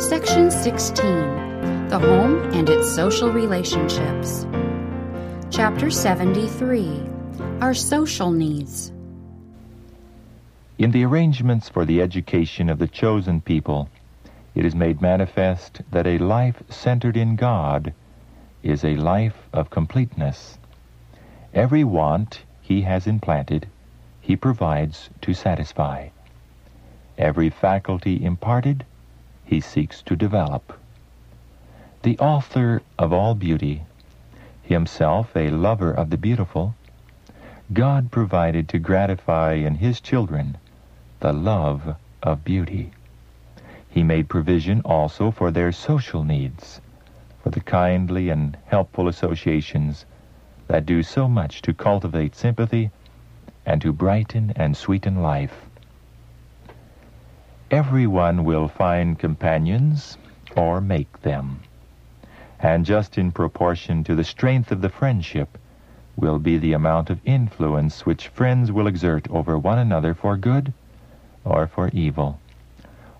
Section 16 The Home and its Social Relationships. Chapter 73 Our Social Needs. In the arrangements for the education of the chosen people, it is made manifest that a life centered in God is a life of completeness. Every want he has implanted, he provides to satisfy. Every faculty imparted, he seeks to develop. The author of all beauty, himself a lover of the beautiful, God provided to gratify in his children the love of beauty. He made provision also for their social needs, for the kindly and helpful associations that do so much to cultivate sympathy and to brighten and sweeten life. Everyone will find companions or make them. And just in proportion to the strength of the friendship will be the amount of influence which friends will exert over one another for good or for evil.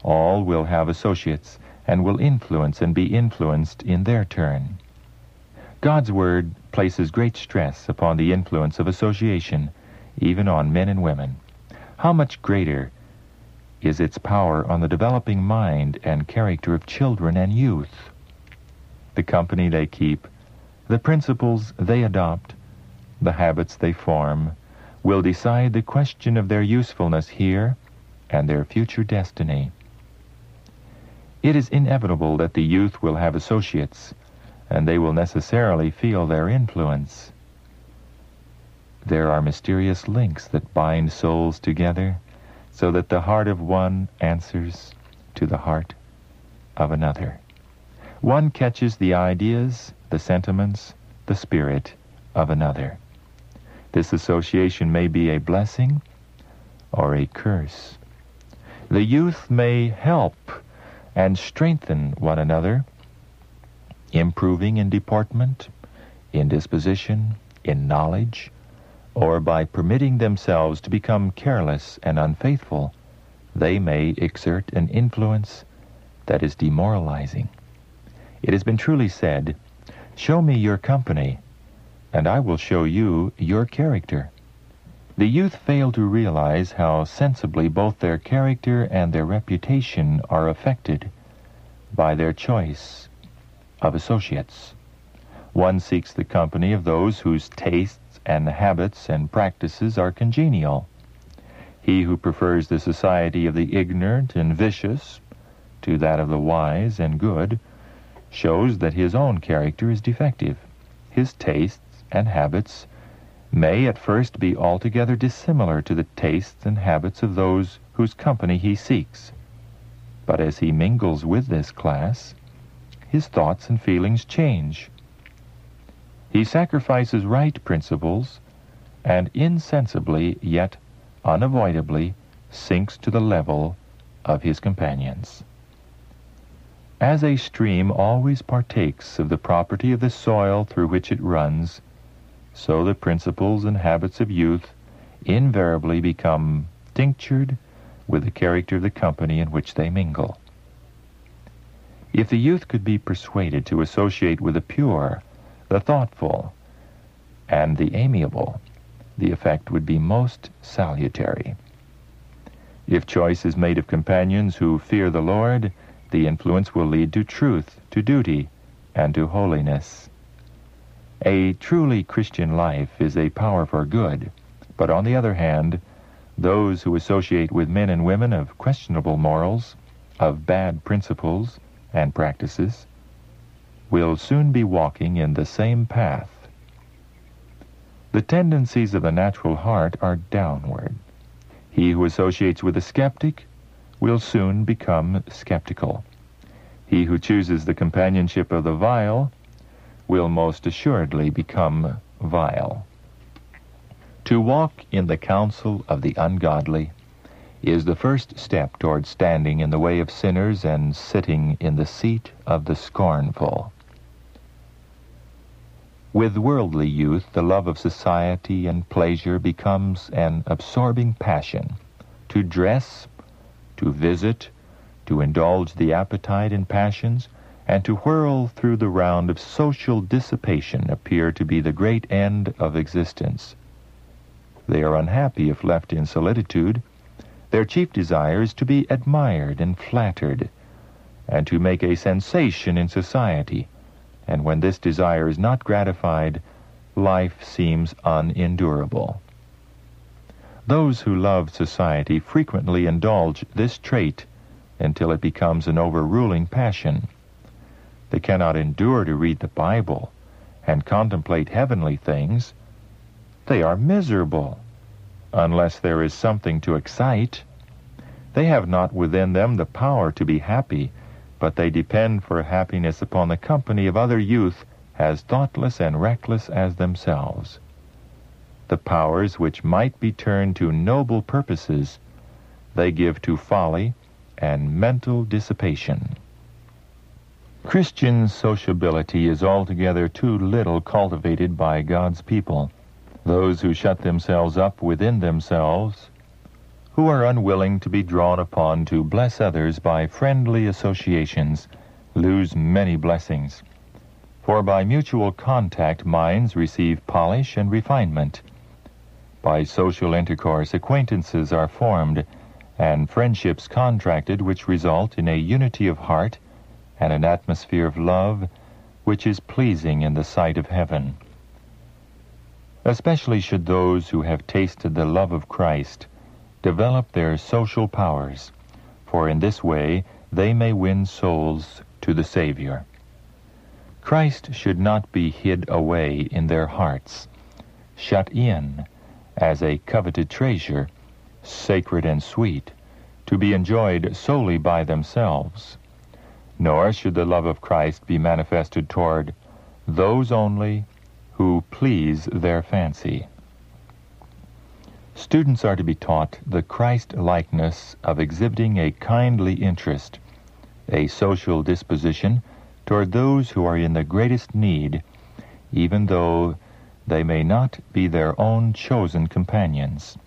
All will have associates and will influence and be influenced in their turn. God's Word places great stress upon the influence of association, even on men and women. How much greater is its power on the developing mind and character of children and youth? The company they keep, the principles they adopt, the habits they form, will decide the question of their usefulness here and their future destiny. It is inevitable that the youth will have associates, and they will necessarily feel their influence. There are mysterious links that bind souls together, so that the heart of one answers to the heart of another. One catches the ideas, the sentiments, the spirit of another. This association may be a blessing or a curse. The youth may help and strengthen one another, improving in deportment, in disposition, in knowledge, or by permitting themselves to become careless and unfaithful, they may exert an influence that is demoralizing. It has been truly said, Show me your company, and I will show you your character. The youth fail to realize how sensibly both their character and their reputation are affected by their choice of associates. One seeks the company of those whose tastes and the habits and practices are congenial. He who prefers the society of the ignorant and vicious to that of the wise and good shows that his own character is defective. His tastes and habits may at first be altogether dissimilar to the tastes and habits of those whose company he seeks. But as he mingles with this class, his thoughts and feelings change. He sacrifices right principles and insensibly, yet unavoidably, sinks to the level of his companions. As a stream always partakes of the property of the soil through which it runs, so the principles and habits of youth invariably become tinctured with the character of the company in which they mingle. If the youth could be persuaded to associate with the pure, the thoughtful, and the amiable, the effect would be most salutary. If choice is made of companions who fear the Lord, the influence will lead to truth, to duty, and to holiness. A truly Christian life is a power for good, but on the other hand, those who associate with men and women of questionable morals, of bad principles and practices, will soon be walking in the same path. The tendencies of the natural heart are downward. He who associates with a skeptic will soon become skeptical. He who chooses the companionship of the vile will most assuredly become vile. To walk in the counsel of the ungodly is the first step toward standing in the way of sinners and sitting in the seat of the scornful. With worldly youth, the love of society and pleasure becomes an absorbing passion. To dress, to visit, to indulge the appetite and passions, and to whirl through the round of social dissipation appear to be the great end of existence. They are unhappy if left in solitude. Their chief desire is to be admired and flattered, and to make a sensation in society. And when this desire is not gratified, life seems unendurable. Those who love society frequently indulge this trait until it becomes an overruling passion. They cannot endure to read the Bible and contemplate heavenly things. They are miserable unless there is something to excite. They have not within them the power to be happy, but they depend for happiness upon the company of other youth as thoughtless and reckless as themselves the powers which might be turned to noble purposes, they give to folly and mental dissipation. Christian sociability is altogether too little cultivated by God's people. Those who shut themselves up within themselves, who are unwilling to be drawn upon to bless others by friendly associations, lose many blessings. For by mutual contact minds receive polish and refinement, by social intercourse, acquaintances are formed and friendships contracted which result in a unity of heart and an atmosphere of love which is pleasing in the sight of heaven. Especially should those who have tasted the love of Christ develop their social powers, for in this way they may win souls to the Savior. Christ should not be hid away in their hearts, shut in, as a coveted treasure, sacred and sweet, to be enjoyed solely by themselves. Nor should the love of Christ be manifested toward those only who please their fancy. Students are to be taught the Christ likeness of exhibiting a kindly interest, a social disposition toward those who are in the greatest need, even though they may not be their own chosen companions.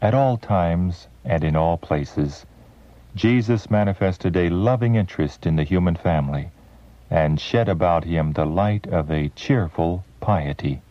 At all times and in all places, Jesus manifested a loving interest in the human family and shed about him the light of a cheerful piety.